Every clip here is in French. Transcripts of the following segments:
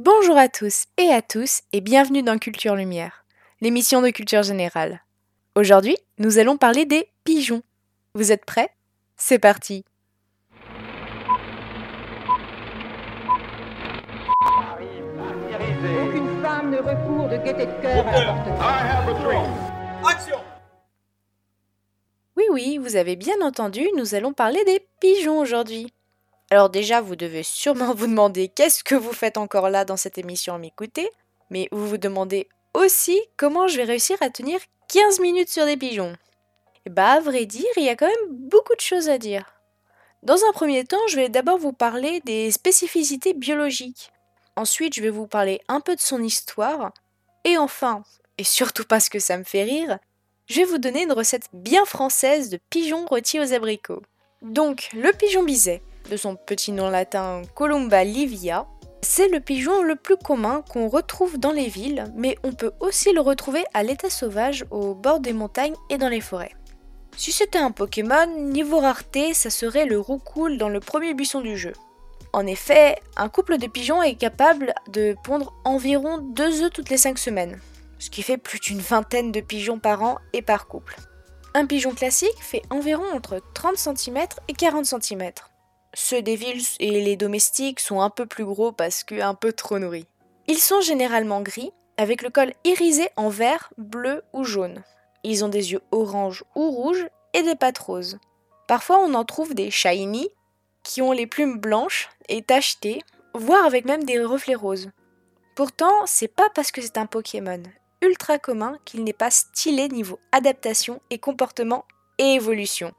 Bonjour à tous et à tous et bienvenue dans Culture Lumière, l'émission de culture générale. Aujourd'hui, nous allons parler des pigeons. Vous êtes prêts? C'est parti Aucune femme ne recourt de gaieté de cœur à. Oui, oui, vous avez bien entendu, nous allons parler des pigeons aujourd'hui. Alors déjà, vous devez sûrement vous demander qu'est-ce que vous faites encore là dans cette émission à m'écouter, mais vous vous demandez aussi comment je vais réussir à tenir 15 minutes sur des pigeons. Et bah, à vrai dire, il y a quand même beaucoup de choses à dire. Dans un premier temps, je vais d'abord vous parler des spécificités biologiques. Ensuite, je vais vous parler un peu de son histoire. Et enfin, et surtout parce que ça me fait rire, je vais vous donner une recette bien française de pigeons rôtis aux abricots. Donc, le pigeon biset, de son petit nom latin Columba livia, c'est le pigeon le plus commun qu'on retrouve dans les villes, mais on peut aussi le retrouver à l'état sauvage au bord des montagnes et dans les forêts. Si c'était un Pokémon, niveau rareté, ça serait le roucoule dans le premier buisson du jeu. En effet, un couple de pigeons est capable de pondre environ 2 œufs toutes les 5 semaines, ce qui fait plus d'une vingtaine de pigeons par an et par couple. Un pigeon classique fait environ entre 30 cm et 40 cm. Ceux des villes et les domestiques sont un peu plus gros parce que un peu trop nourris. Ils sont généralement gris, avec le col irisé en vert, bleu ou jaune. Ils ont des yeux orange ou rouges et des pattes roses. Parfois on en trouve des shiny, qui ont les plumes blanches et tachetées, voire avec même des reflets roses. Pourtant, c'est pas parce que c'est un Pokémon ultra commun qu'il n'est pas stylé niveau adaptation et comportement et évolution.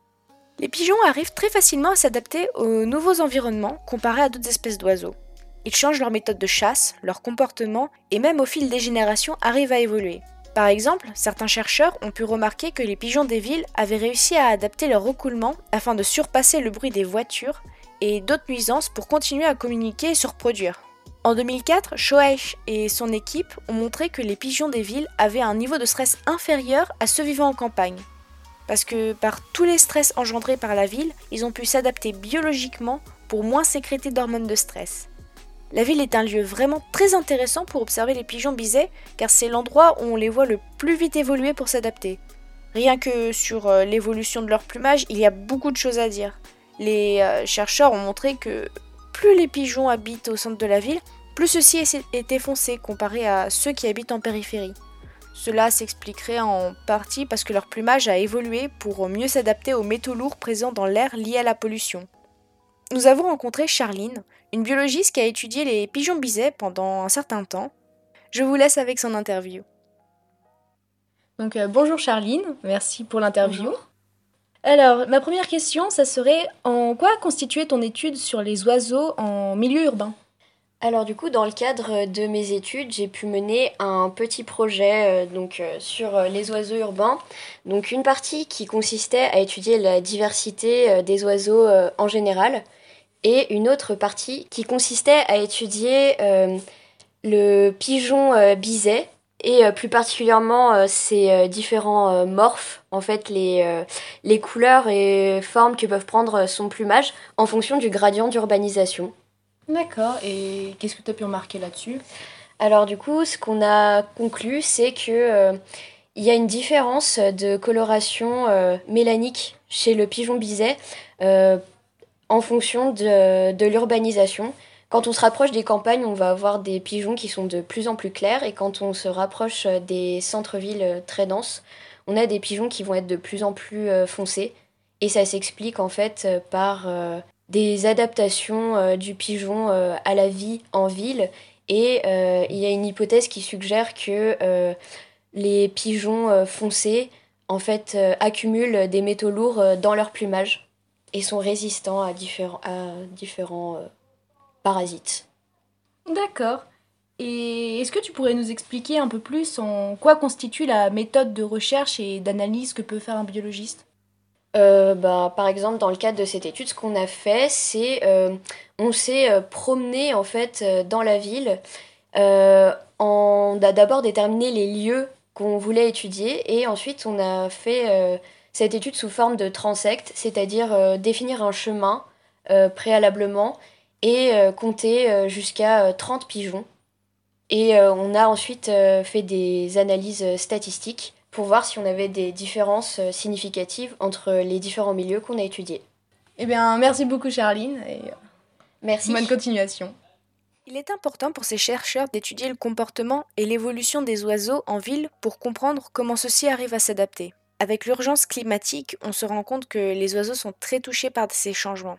Les pigeons arrivent très facilement à s'adapter aux nouveaux environnements comparés à d'autres espèces d'oiseaux. Ils changent leur méthode de chasse, leur comportement et même au fil des générations arrivent à évoluer. Par exemple, certains chercheurs ont pu remarquer que les pigeons des villes avaient réussi à adapter leur recoulement afin de surpasser le bruit des voitures et d'autres nuisances pour continuer à communiquer et se reproduire. En 2004, Shoeich et son équipe ont montré que les pigeons des villes avaient un niveau de stress inférieur à ceux vivant en campagne. Parce que par tous les stress engendrés par la ville, ils ont pu s'adapter biologiquement pour moins sécréter d'hormones de stress. La ville est un lieu vraiment très intéressant pour observer les pigeons bisets car c'est l'endroit où on les voit le plus vite évoluer pour s'adapter. Rien que sur euh, l'évolution de leur plumage, il y a beaucoup de choses à dire. Les euh, chercheurs ont montré que plus les pigeons habitent au centre de la ville, plus ceci est foncé comparé à ceux qui habitent en périphérie. Cela s'expliquerait en partie parce que leur plumage a évolué pour mieux s'adapter aux métaux lourds présents dans l'air liés à la pollution. Nous avons rencontré Charline, une biologiste qui a étudié les pigeons bisets pendant un certain temps. Je vous laisse avec son interview. Donc euh, bonjour Charline, merci pour l'interview. Alors, ma première question, ça serait en quoi constituait ton étude sur les oiseaux en milieu urbain? Alors du coup, dans le cadre de mes études, j'ai pu mener un petit projet euh, donc euh, sur euh, les oiseaux urbains. Donc une partie qui consistait à étudier la diversité des oiseaux en général et une autre partie qui consistait à étudier le pigeon biset et euh, plus particulièrement euh, euh, différents morphes, en fait les, les couleurs et formes que peuvent prendre son plumage en fonction du gradient d'urbanisation. D'accord, et qu'est-ce que tu as pu remarquer là-dessus? Alors du coup, ce qu'on a conclu, c'est que il y a une différence de coloration mélanique chez le pigeon biset en fonction de, l'urbanisation. Quand on se rapproche des campagnes, on va avoir des pigeons qui sont de plus en plus clairs et quand on se rapproche euh, des centres-villes euh, très denses, on a des pigeons qui vont être de plus en plus euh, foncés et ça s'explique en fait par des adaptations du pigeon à la vie en ville et il y a une hypothèse qui suggère que les pigeons foncés en fait accumulent des métaux lourds dans leur plumage et sont résistants à différents, à différents parasites. D'accord. Et est-ce que tu pourrais nous expliquer un peu plus en quoi constitue la méthode de recherche et d'analyse que peut faire un biologiste? Euh, bah, par exemple, dans le cadre de cette étude, ce qu'on a fait, c'est euh, on s'est euh, promené en fait dans la ville. on a d'abord déterminé les lieux qu'on voulait étudier et ensuite on a fait cette étude sous forme de transect, c'est-à-dire définir un chemin préalablement et compter jusqu'à 30 euh, pigeons Et on a ensuite fait des analyses statistiques pour voir si on avait des différences significatives entre les différents milieux qu'on a étudiés. Eh bien, merci beaucoup Charline et merci. bonne continuation. Il est important pour ces chercheurs d'étudier le comportement et l'évolution des oiseaux en ville pour comprendre comment ceux-ci arrivent à s'adapter. Avec l'urgence climatique, on se rend compte que les oiseaux sont très touchés par ces changements.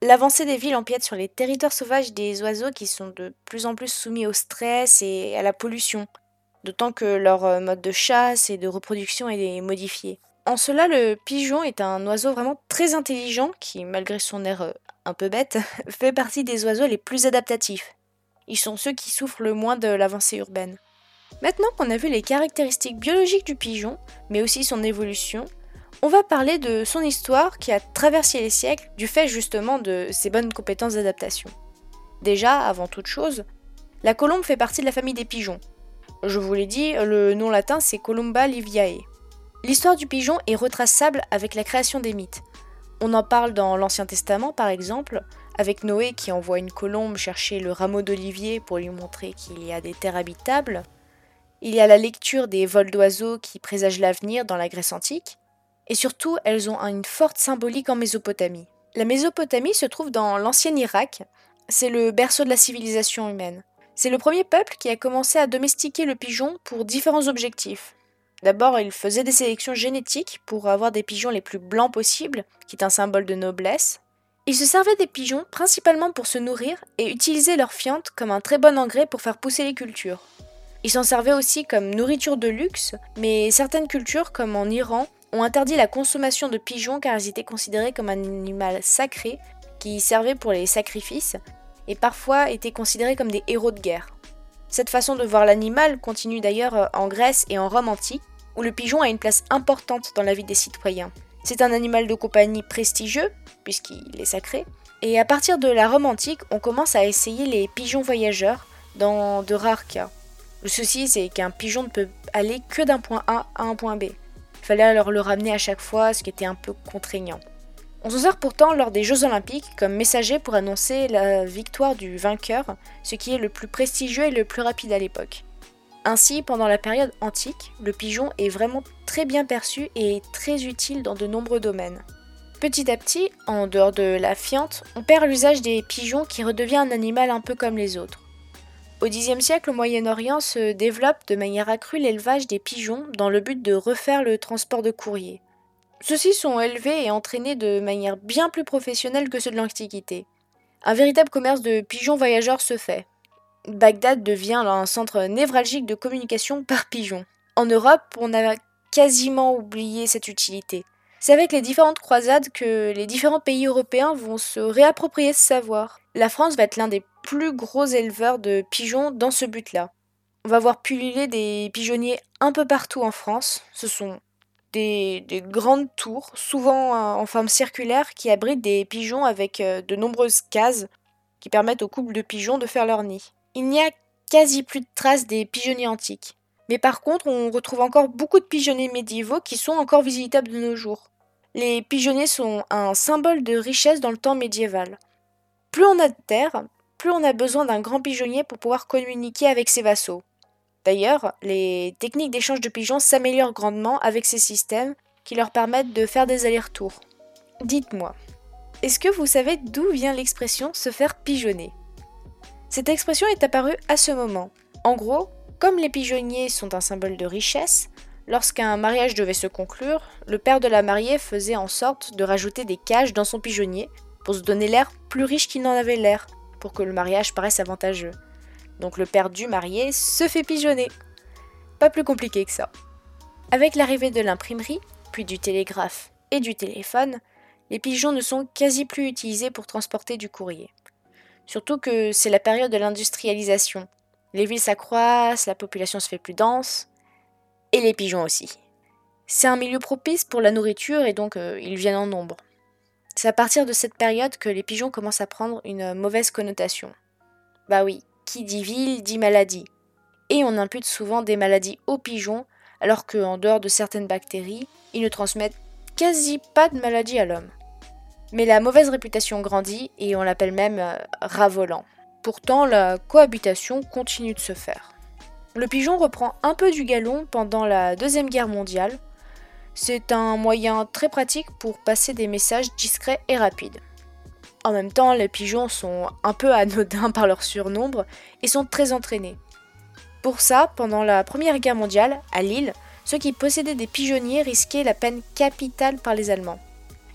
L'avancée des villes empiète sur les territoires sauvages des oiseaux qui sont de plus en plus soumis au stress et à la pollution, d'autant que leur euh, mode de chasse et de reproduction est modifié. En cela, le pigeon est un oiseau vraiment très intelligent qui, malgré son air euh, un peu bête, fait partie des oiseaux les plus adaptatifs. Ils sont ceux qui souffrent le moins de l'avancée urbaine. Maintenant qu'on a vu les caractéristiques biologiques du pigeon, mais aussi son évolution, on va parler de son histoire qui a traversé les siècles du fait justement de ses bonnes compétences d'adaptation. Déjà, avant toute chose, la colombe fait partie de la famille des pigeons. Je vous l'ai dit, le nom latin c'est Columba liviae. L'histoire du pigeon est retraçable avec la création des mythes. On en parle dans l'Ancien Testament par exemple, avec Noé qui envoie une colombe chercher le rameau d'olivier pour lui montrer qu'il y a des terres habitables. Il y a la lecture des vols d'oiseaux qui présagent l'avenir dans la Grèce antique. Et surtout, elles ont une forte symbolique en Mésopotamie. La Mésopotamie se trouve dans l'ancien Irak. C'est le berceau de la civilisation humaine. C'est le premier peuple qui a commencé à domestiquer le pigeon pour différents objectifs. D'abord, il faisait des sélections génétiques pour avoir des pigeons les plus blancs possibles, qui est un symbole de noblesse. Ils se servaient des pigeons principalement pour se nourrir et utilisaient leur fiente comme un très bon engrais pour faire pousser les cultures. Ils s'en servaient aussi comme nourriture de luxe, mais certaines cultures, comme en Iran, ont interdit la consommation de pigeons car ils étaient considérés comme un animal sacré qui servait pour les sacrifices et parfois étaient considérés comme des héros de guerre. Cette façon de voir l'animal continue d'ailleurs en Grèce et en Rome antique, où le pigeon a une place importante dans la vie des citoyens. C'est un animal de compagnie prestigieux, puisqu'il est sacré, et à partir de la Rome antique, on commence à essayer les pigeons voyageurs dans de rares cas. Le souci, c'est qu'un pigeon ne peut aller que d'un point A à un point B. Il fallait alors le ramener à chaque fois, ce qui était un peu contraignant. On s'en sert pourtant lors des Jeux Olympiques comme messager pour annoncer la victoire du vainqueur, ce qui est le plus prestigieux et le plus rapide à l'époque. Ainsi, pendant la période antique, le pigeon est vraiment très bien perçu et très utile dans de nombreux domaines. Petit à petit, en dehors de la fiente, on perd l'usage des pigeons qui redevient un animal un peu comme les autres. Au Xe siècle, au Moyen-Orient se développe de manière accrue l'élevage des pigeons dans le but de refaire le transport de courrier. Ceux-ci sont élevés et entraînés de manière bien plus professionnelle que ceux de l'Antiquité. Un véritable commerce de pigeons voyageurs se fait. Bagdad devient un centre névralgique de communication par pigeon. En Europe, on a quasiment oublié cette utilité. C'est avec les différentes croisades que les différents pays européens vont se réapproprier ce savoir. La France va être l'un des plus gros éleveurs de pigeons dans ce but-là. On va voir pulluler des pigeonniers un peu partout en France. Ce sont des, grandes tours, souvent en forme circulaire, qui abritent des pigeons avec euh, de nombreuses cases qui permettent aux couples de pigeons de faire leur nid il n'y a quasi plus de traces des pigeonniers antiques. Mais par contre, on retrouve encore beaucoup de pigeonniers médiévaux qui sont encore visitables de nos jours. Les pigeonniers sont un symbole de richesse dans le temps médiéval. Plus on a de terre, plus on a besoin d'un grand pigeonnier pour pouvoir communiquer avec ses vassaux. D'ailleurs, les techniques d'échange de pigeons s'améliorent grandement avec ces systèmes qui leur permettent de faire des allers-retours. Dites-moi, est-ce que vous savez d'où vient l'expression se faire pigeonner? Cette expression est apparue à ce moment. En gros, comme les pigeonniers sont un symbole de richesse, lorsqu'un mariage devait se conclure, le père de la mariée faisait en sorte de rajouter des cages dans son pigeonnier pour se donner l'air plus riche qu'il n'en avait l'air, pour que le mariage paraisse avantageux. Donc le père du marié se fait pigeonner. Pas plus compliqué que ça. Avec l'arrivée de l'imprimerie, puis du télégraphe et du téléphone, les pigeons ne sont quasi plus utilisés pour transporter du courrier. Surtout que c'est la période de l'industrialisation. Les villes s'accroissent, la population se fait plus dense, et les pigeons aussi. C'est un milieu propice pour la nourriture et donc euh, ils viennent en nombre. C'est à partir de cette période que les pigeons commencent à prendre une mauvaise connotation. Bah oui, qui dit ville dit maladie. Et on impute souvent des maladies aux pigeons, alors qu'en dehors de certaines bactéries, ils ne transmettent quasi pas de maladies à l'homme. Mais la mauvaise réputation grandit et on l'appelle même euh, rat volant. Pourtant, la cohabitation continue de se faire. Le pigeon reprend un peu du galon pendant la Deuxième Guerre mondiale. C'est un moyen très pratique pour passer des messages discrets et rapides. En même temps, les pigeons sont un peu anodins par leur surnombre et sont très entraînés. Pour ça, pendant la Première Guerre mondiale, à Lille, ceux qui possédaient des pigeonniers risquaient la peine capitale par les Allemands.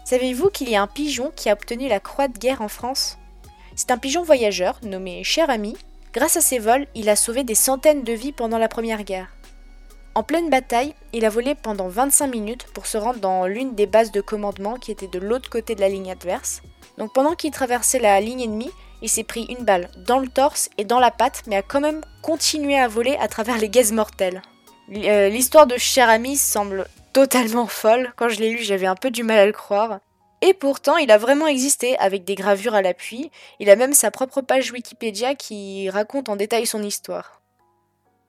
Savez-vous qu'il y a un pigeon qui a obtenu la croix de guerre en France? C'est un pigeon voyageur nommé Cher Ami. Grâce à ses vols, il a sauvé des centaines de vies pendant la Première Guerre. En pleine bataille, il a volé pendant 25 minutes pour se rendre dans l'une des bases de commandement qui était de l'autre côté de la ligne adverse. Donc pendant qu'il traversait la ligne ennemie, il s'est pris une balle dans le torse et dans la patte, mais a quand même continué à voler à travers les gaz mortels. Euh, l'histoire de Cher Ami semble totalement folle. Quand je l'ai lu, j'avais un peu du mal à le croire. Et pourtant, il a vraiment existé, avec des gravures à l'appui. Il a même sa propre page Wikipédia qui raconte en détail son histoire.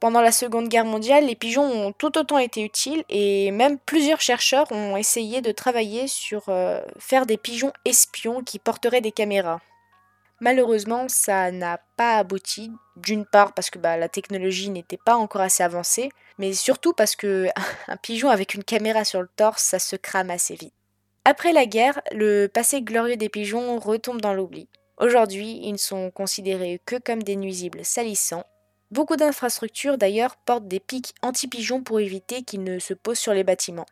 Pendant la Seconde Guerre mondiale, les pigeons ont tout autant été utiles et même plusieurs chercheurs ont essayé de travailler sur euh, faire des pigeons espions qui porteraient des caméras. Malheureusement, ça n'a pas abouti, d'une part parce que bah, la technologie n'était pas encore assez avancée, mais surtout parce que un pigeon avec une caméra sur le torse, ça se crame assez vite. Après la guerre, le passé glorieux des pigeons retombe dans l'oubli. Aujourd'hui, ils ne sont considérés que comme des nuisibles salissants Beaucoup d'infrastructures d'ailleurs portent des pics anti-pigeons pour éviter qu'ils ne se posent sur les bâtiments.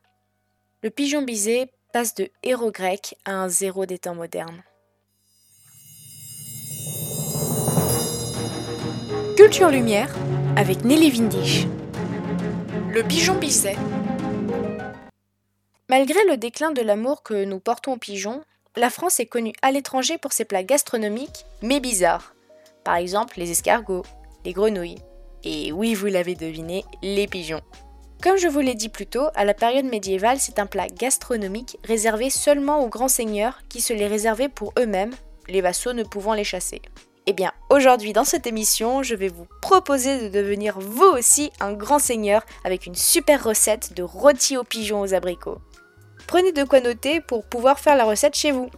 Le pigeon bisé passe de héros grec à un zéro des temps modernes. Culture Lumière avec Nelly Vindisch. Le pigeon biset. Malgré le déclin de l'amour que nous portons aux pigeons, la France est connue à l'étranger pour ses plats gastronomiques, mais bizarres. Par exemple, les escargots, les grenouilles. Et oui, vous l'avez deviné, les pigeons. Comme je vous l'ai dit plus tôt, à la période médiévale, c'est un plat gastronomique réservé seulement aux grands seigneurs qui se les réservaient pour eux-mêmes, les vassaux ne pouvant les chasser. Eh bien, aujourd'hui dans cette émission, je vais vous proposer de devenir vous aussi un grand seigneur avec une super recette de rôti aux pigeons aux abricots. Prenez de quoi noter pour pouvoir faire la recette chez vous.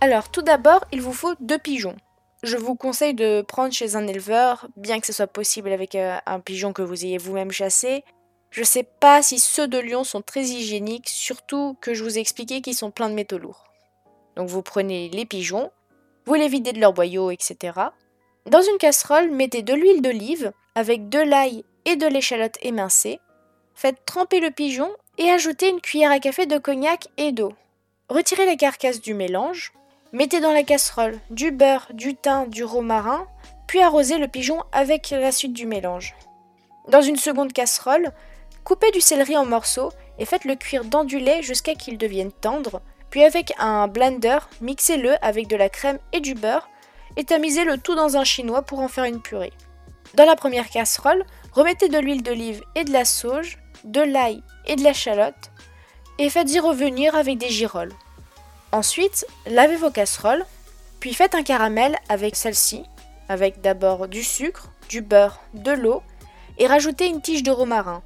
Alors, tout d'abord, il vous faut deux pigeons. Je vous conseille de prendre chez un éleveur, bien que ce soit possible avec euh, un pigeon que vous ayez vous-même chassé. Je sais pas si ceux de Lyon sont très hygiéniques, surtout que je vous ai expliqué qu'ils sont pleins de métaux lourds. Donc vous prenez les pigeons, vous les videz de leurs boyaux, etc. Dans une casserole, mettez de l'huile d'olive avec de l'ail et de l'échalote émincée. Faites tremper le pigeon et ajoutez une cuillère à café de cognac et d'eau. Retirez la carcasse du mélange, Mettez dans la casserole du beurre, du thym, du romarin, puis arrosez le pigeon avec la suite du mélange. Dans une seconde casserole, coupez du céleri en morceaux et faites-le cuire dans du lait jusqu'à qu'il devienne tendre, puis avec un blender, mixez-le avec de la crème et du beurre et tamisez le tout dans un chinois pour en faire une purée. Dans la première casserole, remettez de l'huile d'olive et de la sauge, de l'ail et de la chalotte et faites-y revenir avec des girolles. Ensuite, lavez vos casseroles, puis faites un caramel avec celle-ci, avec d'abord du sucre, du beurre, de l'eau, et rajoutez une tige de romarin.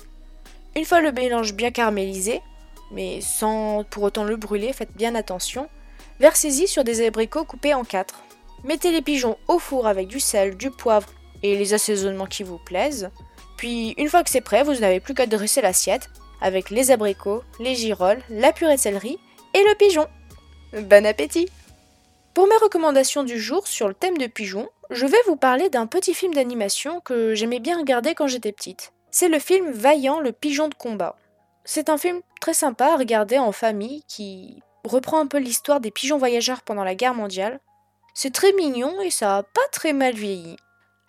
Une fois le mélange bien caramélisé, mais sans pour autant le brûler, faites bien attention, versez-y sur des abricots coupés en quatre. Mettez les pigeons au four avec du sel, du poivre et les assaisonnements qui vous plaisent. Puis, une fois que c'est prêt, vous n'avez plus qu'à dresser l'assiette avec les abricots, les girolles, la purée de céleri et le pigeon. Bon appétit Pour mes recommandations du jour sur le thème de pigeons, je vais vous parler d'un petit film d'animation que j'aimais bien regarder quand j'étais petite. C'est le film Vaillant le pigeon de combat. C'est un film très sympa à regarder en famille qui reprend un peu l'histoire des pigeons voyageurs pendant la guerre mondiale. C'est très mignon et ça a pas très mal vieilli.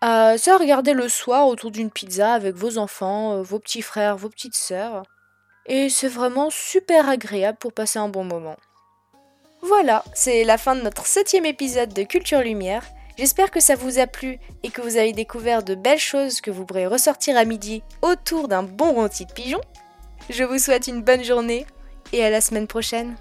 Euh, ça à regarder le soir autour d'une pizza avec vos enfants, euh, vos petits frères, vos petites sœurs. Et c'est vraiment super agréable pour passer un bon moment. Voilà, c'est la fin de notre septième épisode de Culture Lumière. J'espère que ça vous a plu et que vous avez découvert de belles choses que vous pourrez ressortir à midi autour d'un bon rôti de pigeon. Je vous souhaite une bonne journée et à la semaine prochaine.